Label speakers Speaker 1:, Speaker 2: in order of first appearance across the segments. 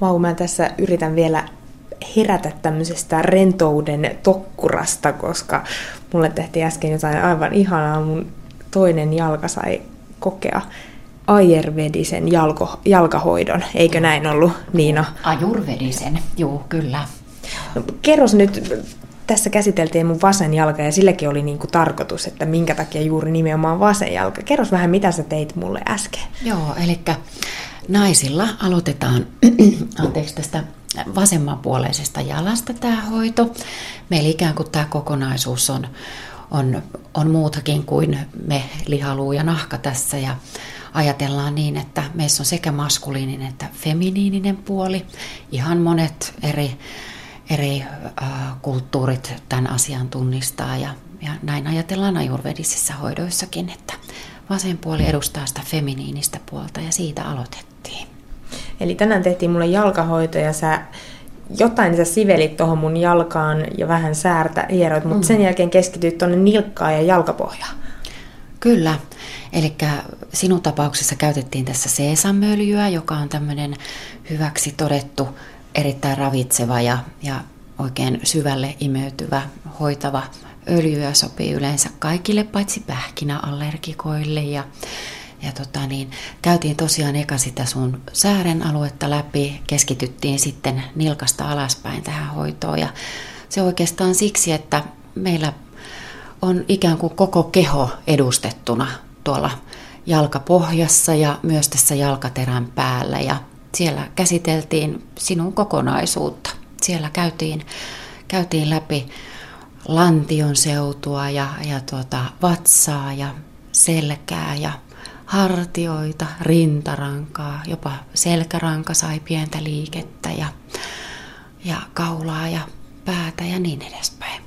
Speaker 1: Vau, mä tässä yritän vielä herätä tämmöisestä rentouden tokkurasta, koska mulle tehtiin äsken jotain aivan ihanaa. Mun toinen jalka sai kokea ayurvedisen jalko, jalkahoidon, eikö näin ollut Niina?
Speaker 2: Ajurvedisen, joo kyllä.
Speaker 1: No, kerros nyt, tässä käsiteltiin mun vasen jalka ja silläkin oli niinku tarkoitus, että minkä takia juuri nimenomaan vasen jalka. Kerros vähän, mitä sä teit mulle äsken.
Speaker 2: Joo, eli naisilla aloitetaan anteeksi, tästä vasemmanpuoleisesta jalasta tämä hoito. Meillä ikään kuin tämä kokonaisuus on, on, on muutakin kuin me lihaluu ja nahka tässä ja ajatellaan niin, että meissä on sekä maskuliininen että feminiininen puoli. Ihan monet eri, eri äh, kulttuurit tämän asian tunnistaa ja, ja näin ajatellaan ajurvedisissä hoidoissakin, että vasen puoli edustaa sitä feminiinistä puolta ja siitä aloitettiin.
Speaker 1: Eli tänään tehtiin mulle jalkahoito ja sä jotain sä sivelit tuohon mun jalkaan ja vähän säärtä hieroit, mutta mm. sen jälkeen keskityit tuonne nilkkaan ja jalkapohjaan.
Speaker 2: Kyllä. Eli sinun tapauksessa käytettiin tässä seesamöljyä, joka on tämmöinen hyväksi todettu, erittäin ravitseva ja, ja oikein syvälle imeytyvä, hoitava öljy ja sopii yleensä kaikille, paitsi pähkinäallergikoille. Ja, ja tota niin, käytiin tosiaan eka sitä sun säären aluetta läpi, keskityttiin sitten nilkasta alaspäin tähän hoitoon. Ja se oikeastaan siksi, että meillä on ikään kuin koko keho edustettuna tuolla jalkapohjassa ja myös tässä jalkaterän päällä. Ja siellä käsiteltiin sinun kokonaisuutta. Siellä käytiin, käytiin läpi lantion seutua ja, ja tuota, vatsaa ja selkää ja hartioita, rintarankaa, jopa selkäranka sai pientä liikettä ja, ja kaulaa ja päätä ja niin edespäin.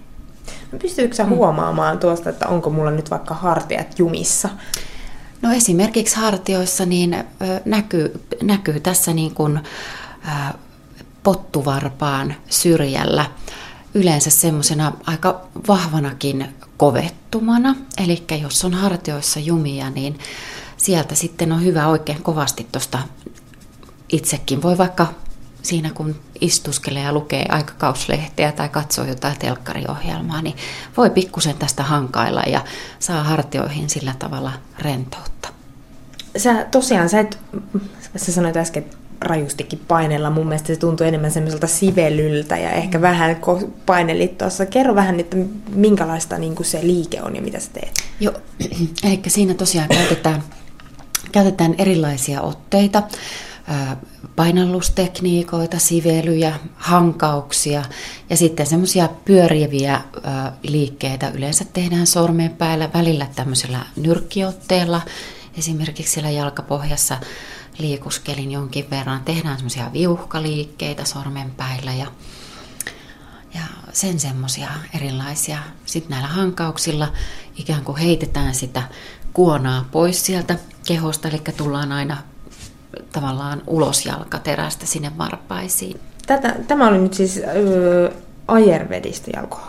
Speaker 1: Pystyykö sä mm. huomaamaan tuosta, että onko mulla nyt vaikka hartiat jumissa?
Speaker 2: No esimerkiksi hartioissa niin näkyy, näkyy tässä niin kuin, pottuvarpaan syrjällä yleensä semmoisena aika vahvanakin kovettumana. Eli jos on hartioissa jumia, niin sieltä sitten on hyvä oikein kovasti tuosta itsekin. Voi vaikka siinä kun istuskelee ja lukee aikakauslehteä tai katsoo jotain telkkariohjelmaa, niin voi pikkusen tästä hankailla ja saa hartioihin sillä tavalla rentoutta.
Speaker 1: Sä tosiaan, sä, et, sä sanoit äsken rajustikin painella. Mun mielestä se tuntuu enemmän semmoiselta sivelyltä ja ehkä vähän painelit tuossa. Kerro vähän, että minkälaista niin se liike on ja mitä sä teet.
Speaker 2: Joo, eli siinä tosiaan käytetään, käytetään erilaisia otteita painallustekniikoita, sivelyjä, hankauksia ja sitten semmoisia pyöriviä liikkeitä yleensä tehdään sormen päällä, välillä tämmöisellä nyrkkiotteella, esimerkiksi siellä jalkapohjassa liikuskelin jonkin verran, tehdään semmoisia viuhkaliikkeitä sormenpäillä ja, ja sen semmoisia erilaisia. Sitten näillä hankauksilla ikään kuin heitetään sitä kuonaa pois sieltä kehosta, eli tullaan aina tavallaan ulos jalkaterästä sinne varpaisiin.
Speaker 1: Tätä, tämä oli nyt siis öö, ajervedistä jalko,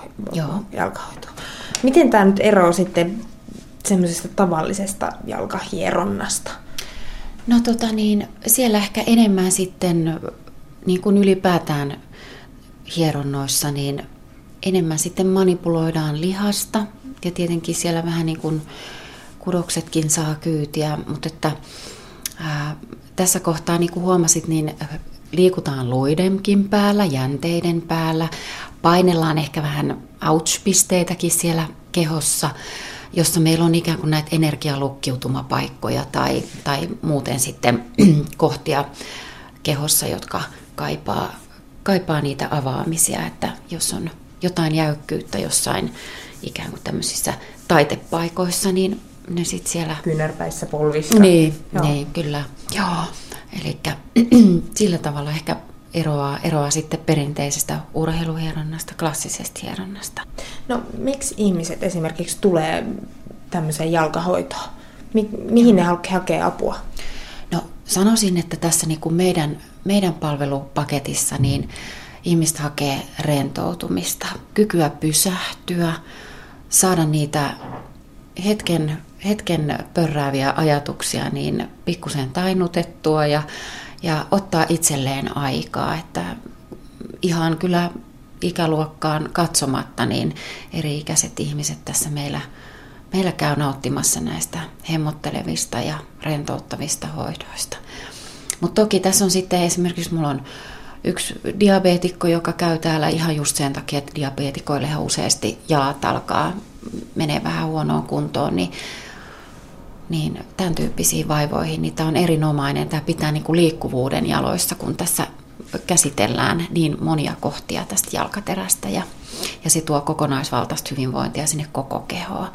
Speaker 1: jalkahoitoa. Miten tämä nyt eroaa sitten semmoisesta tavallisesta jalkahieronnasta?
Speaker 2: No tota niin, siellä ehkä enemmän sitten, niin kuin ylipäätään hieronnoissa, niin enemmän sitten manipuloidaan lihasta. Ja tietenkin siellä vähän niin kuin kudoksetkin saa kyytiä, mutta että ää, tässä kohtaa, niin kuin huomasit, niin liikutaan luidenkin päällä, jänteiden päällä, painellaan ehkä vähän ouch-pisteitäkin siellä kehossa, jossa meillä on ikään kuin näitä energialukkiutumapaikkoja tai, tai muuten sitten kohtia kehossa, jotka kaipaa, kaipaa niitä avaamisia, että jos on jotain jäykkyyttä jossain ikään kuin tämmöisissä taitepaikoissa, niin ne sitten siellä...
Speaker 1: Kyynärpäissä polvissa.
Speaker 2: Niin, Joo. niin kyllä. Joo. Eli sillä tavalla ehkä eroaa, eroaa sitten perinteisestä urheiluhieronnasta, klassisesta hieronnasta.
Speaker 1: No miksi ihmiset esimerkiksi tulee tämmöiseen jalkahoitoon? Mi- mihin ne hakee apua?
Speaker 2: No sanoisin, että tässä niin kuin meidän, meidän palvelupaketissa niin ihmiset hakee rentoutumista, kykyä pysähtyä, saada niitä hetken, hetken pörrääviä ajatuksia niin pikkusen tainutettua ja, ja ottaa itselleen aikaa, että ihan kyllä ikäluokkaan katsomatta, niin eri-ikäiset ihmiset tässä meillä, meillä käy nauttimassa näistä hemmottelevista ja rentouttavista hoidoista. Mutta toki tässä on sitten esimerkiksi, mulla on yksi diabeetikko, joka käy täällä ihan just sen takia, että diabeetikoille useasti jalat alkaa menee vähän huonoon kuntoon, niin, niin tämän tyyppisiin vaivoihin niin tämä on erinomainen. Tämä pitää niin kuin liikkuvuuden jaloissa, kun tässä käsitellään niin monia kohtia tästä jalkaterästä ja, ja se tuo kokonaisvaltaista hyvinvointia sinne koko kehoon.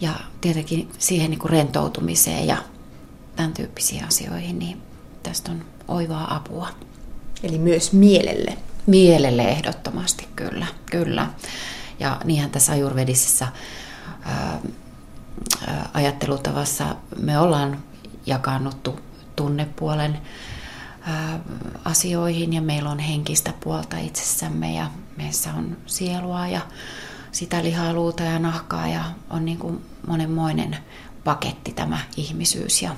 Speaker 2: Ja tietenkin siihen niin kuin rentoutumiseen ja tämän tyyppisiin asioihin, niin tästä on oivaa apua.
Speaker 1: Eli myös mielelle.
Speaker 2: Mielelle ehdottomasti, kyllä. kyllä. Ja niinhän tässä ajurvedisessä ää, ajattelutavassa me ollaan jakannuttu tunnepuolen asioihin ja meillä on henkistä puolta itsessämme ja meissä on sielua ja sitä lihaa, luuta ja nahkaa ja on niin kuin monenmoinen paketti tämä ihmisyys ja,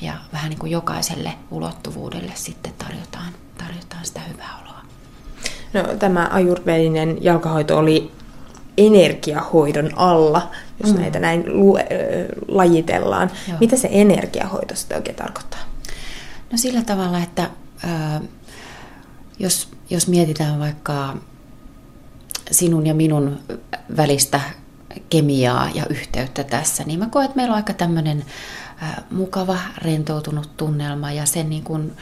Speaker 2: ja vähän niin kuin jokaiselle ulottuvuudelle sitten tarjotaan, tarjotaan sitä hyvää oloa.
Speaker 1: No, tämä ajurvedinen jalkahoito oli energiahoidon alla, jos mm. näitä näin lu- lajitellaan. Joo. Mitä se energiahoito sitten oikein tarkoittaa?
Speaker 2: No sillä tavalla, että jos, jos mietitään vaikka sinun ja minun välistä kemiaa ja yhteyttä tässä, niin mä koen, että meillä on aika tämmöinen mukava, rentoutunut tunnelma ja sen niin kuin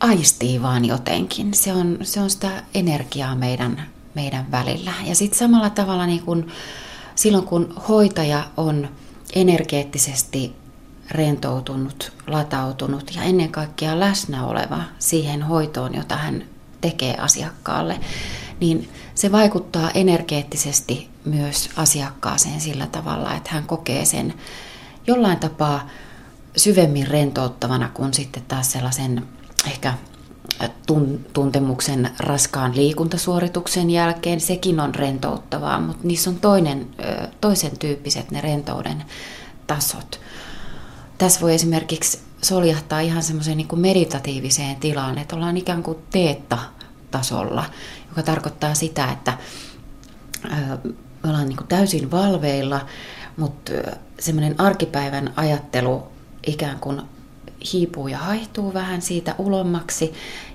Speaker 2: aistii vaan jotenkin. Se on, se on sitä energiaa meidän, meidän välillä. Ja sitten samalla tavalla niin kun, silloin, kun hoitaja on energeettisesti rentoutunut, latautunut ja ennen kaikkea läsnä oleva siihen hoitoon, jota hän tekee asiakkaalle, niin se vaikuttaa energeettisesti myös asiakkaaseen sillä tavalla, että hän kokee sen jollain tapaa syvemmin rentouttavana kuin sitten taas sellaisen ehkä tuntemuksen raskaan liikuntasuorituksen jälkeen. Sekin on rentouttavaa, mutta niissä on toinen, toisen tyyppiset ne rentouden tasot. Tässä voi esimerkiksi soljahtaa ihan semmoiseen niin meditatiiviseen tilaan, että ollaan ikään kuin teetta-tasolla, joka tarkoittaa sitä, että me ollaan niin täysin valveilla, mutta semmoinen arkipäivän ajattelu ikään kuin hiipuu ja haihtuu vähän siitä ulommaksi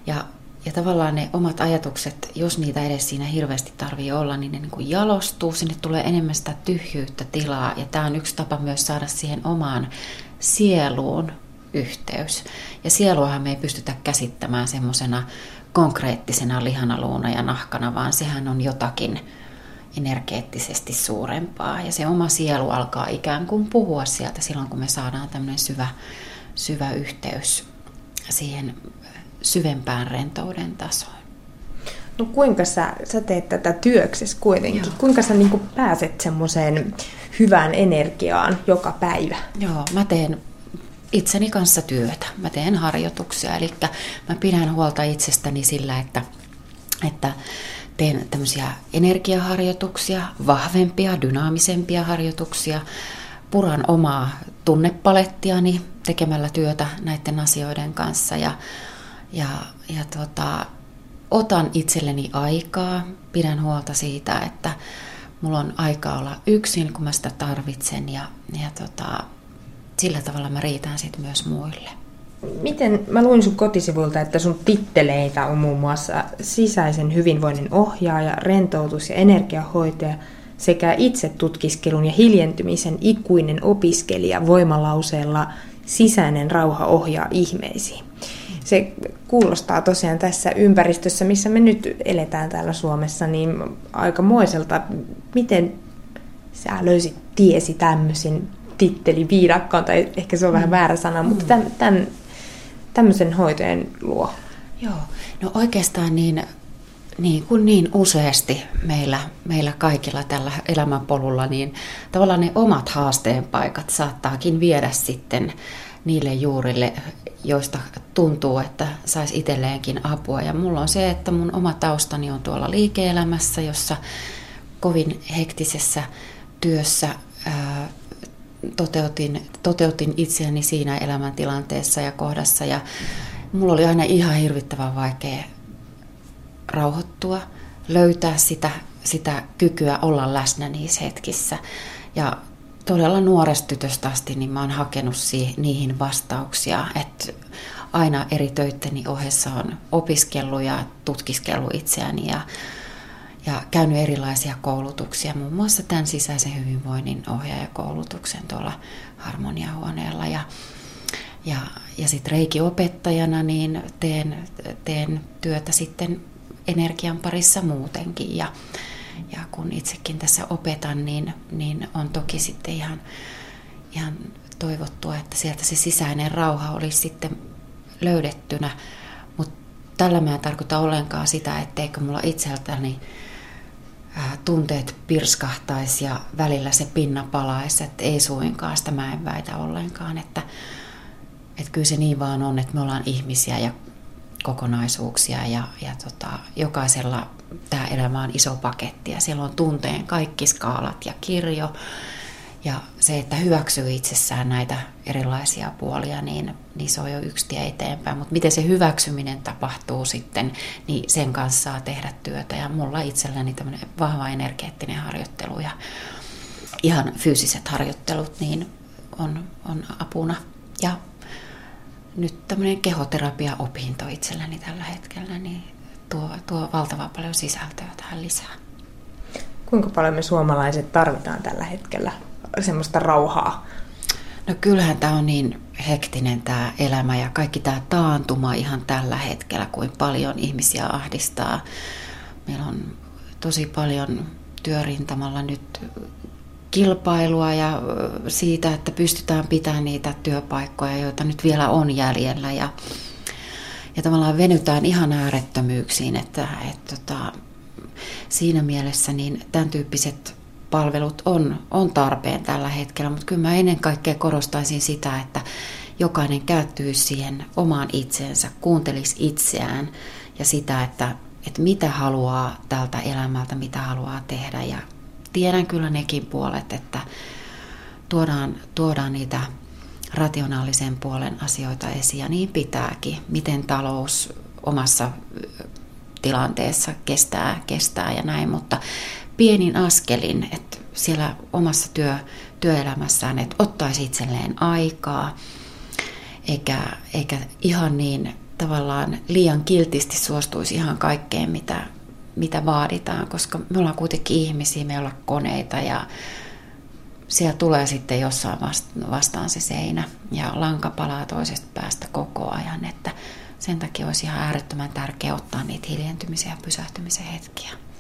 Speaker 2: ja, ja tavallaan ne omat ajatukset, jos niitä edes siinä hirveästi tarvii olla, niin ne niin kuin jalostuu, sinne tulee enemmän sitä tyhjyyttä, tilaa ja tämä on yksi tapa myös saada siihen omaan sieluun yhteys. Ja sieluahan me ei pystytä käsittämään semmoisena konkreettisena lihana, luuna ja nahkana, vaan sehän on jotakin energeettisesti suurempaa. Ja se oma sielu alkaa ikään kuin puhua sieltä silloin, kun me saadaan tämmöinen syvä syvä yhteys siihen syvempään rentouden tasoon.
Speaker 1: No kuinka sä, sä teet tätä työksessä kuitenkin? Joo. Kuinka sä niin pääset semmoiseen hyvään energiaan joka päivä?
Speaker 2: Joo, mä teen itseni kanssa työtä. Mä teen harjoituksia, eli mä pidän huolta itsestäni sillä, että, että teen tämmöisiä energiaharjoituksia, vahvempia, dynaamisempia harjoituksia, puran omaa tunnepalettiani tekemällä työtä näiden asioiden kanssa. Ja, ja, ja tota, otan itselleni aikaa, pidän huolta siitä, että mulla on aikaa olla yksin, kun mä sitä tarvitsen. Ja, ja tota, sillä tavalla mä riitän sitten myös muille.
Speaker 1: Miten, mä luin sun kotisivuilta, että sun titteleitä on muun muassa sisäisen hyvinvoinnin ohjaaja, rentoutus- ja energiahoitaja – sekä itsetutkiskelun ja hiljentymisen ikuinen opiskelija voimalauseella sisäinen rauha ohjaa ihmeisiin. Se kuulostaa tosiaan tässä ympäristössä, missä me nyt eletään täällä Suomessa, niin aikamoiselta. Miten sä löysit tiesi tämmöisen viidakkoon, tai ehkä se on vähän mm. väärä sana, mutta mm. tämän, tämän, tämmöisen hoitojen luo?
Speaker 2: Joo, no oikeastaan niin niin kuin niin useasti meillä, meillä kaikilla tällä elämänpolulla, niin tavallaan ne omat haasteen paikat saattaakin viedä sitten niille juurille, joista tuntuu, että saisi itselleenkin apua. Ja mulla on se, että mun oma taustani on tuolla liike-elämässä, jossa kovin hektisessä työssä ää, toteutin, toteutin itseäni siinä elämäntilanteessa ja kohdassa ja mulla oli aina ihan hirvittävän vaikea rauhoittua, löytää sitä, sitä kykyä olla läsnä niissä hetkissä. Ja todella nuoresta tytöstä asti niin mä oon hakenut siihen, niihin vastauksia, että aina eri töitteni ohessa on opiskellut ja tutkiskellut itseäni ja, ja käynyt erilaisia koulutuksia, muun muassa tämän sisäisen hyvinvoinnin ohjaajakoulutuksen tuolla harmoniahuoneella ja, ja, ja sitten reikiopettajana niin teen, teen työtä sitten energian parissa muutenkin ja, ja kun itsekin tässä opetan, niin, niin on toki sitten ihan, ihan toivottua, että sieltä se sisäinen rauha olisi sitten löydettynä. Mutta tällä mä en tarkoita ollenkaan sitä, etteikö mulla itseltäni tunteet pirskahtaisi ja välillä se pinna palaisi, että ei suinkaan, sitä mä en väitä ollenkaan, että, että kyllä se niin vaan on, että me ollaan ihmisiä ja kokonaisuuksia ja, ja tota, jokaisella tämä elämä on iso paketti ja siellä on tunteen kaikki skaalat ja kirjo. Ja se, että hyväksyy itsessään näitä erilaisia puolia, niin, niin se on jo yksi tie eteenpäin. Mutta miten se hyväksyminen tapahtuu sitten, niin sen kanssa saa tehdä työtä. Ja mulla itselläni tämmöinen vahva energeettinen harjoittelu ja ihan fyysiset harjoittelut niin on, on apuna. Ja nyt tämmöinen kehoterapia-opinto itselläni tällä hetkellä, niin tuo, tuo valtavan paljon sisältöä tähän lisää.
Speaker 1: Kuinka paljon me suomalaiset tarvitaan tällä hetkellä semmoista rauhaa?
Speaker 2: No kyllähän tämä on niin hektinen tämä elämä ja kaikki tämä taantuma ihan tällä hetkellä, kuin paljon ihmisiä ahdistaa. Meillä on tosi paljon työrintamalla nyt kilpailua ja siitä, että pystytään pitämään niitä työpaikkoja, joita nyt vielä on jäljellä. Ja, ja tavallaan venytään ihan äärettömyyksiin, että, että tota, siinä mielessä niin tämän tyyppiset palvelut on, on tarpeen tällä hetkellä, mutta kyllä mä ennen kaikkea korostaisin sitä, että jokainen käyttyisi siihen omaan itsensä, kuuntelisi itseään ja sitä, että, että mitä haluaa tältä elämältä, mitä haluaa tehdä ja tiedän kyllä nekin puolet, että tuodaan, tuodaan niitä rationaalisen puolen asioita esiin ja niin pitääkin, miten talous omassa tilanteessa kestää, kestää ja näin, mutta pienin askelin, että siellä omassa työ, työelämässään, että ottaisi itselleen aikaa, eikä, eikä ihan niin tavallaan liian kiltisti suostuisi ihan kaikkeen, mitä, mitä vaaditaan, koska me ollaan kuitenkin ihmisiä, me ollaan koneita ja siellä tulee sitten jossain vastaan se seinä ja lanka palaa toisesta päästä koko ajan, että sen takia olisi ihan äärettömän tärkeää ottaa niitä hiljentymisen ja pysähtymisen hetkiä.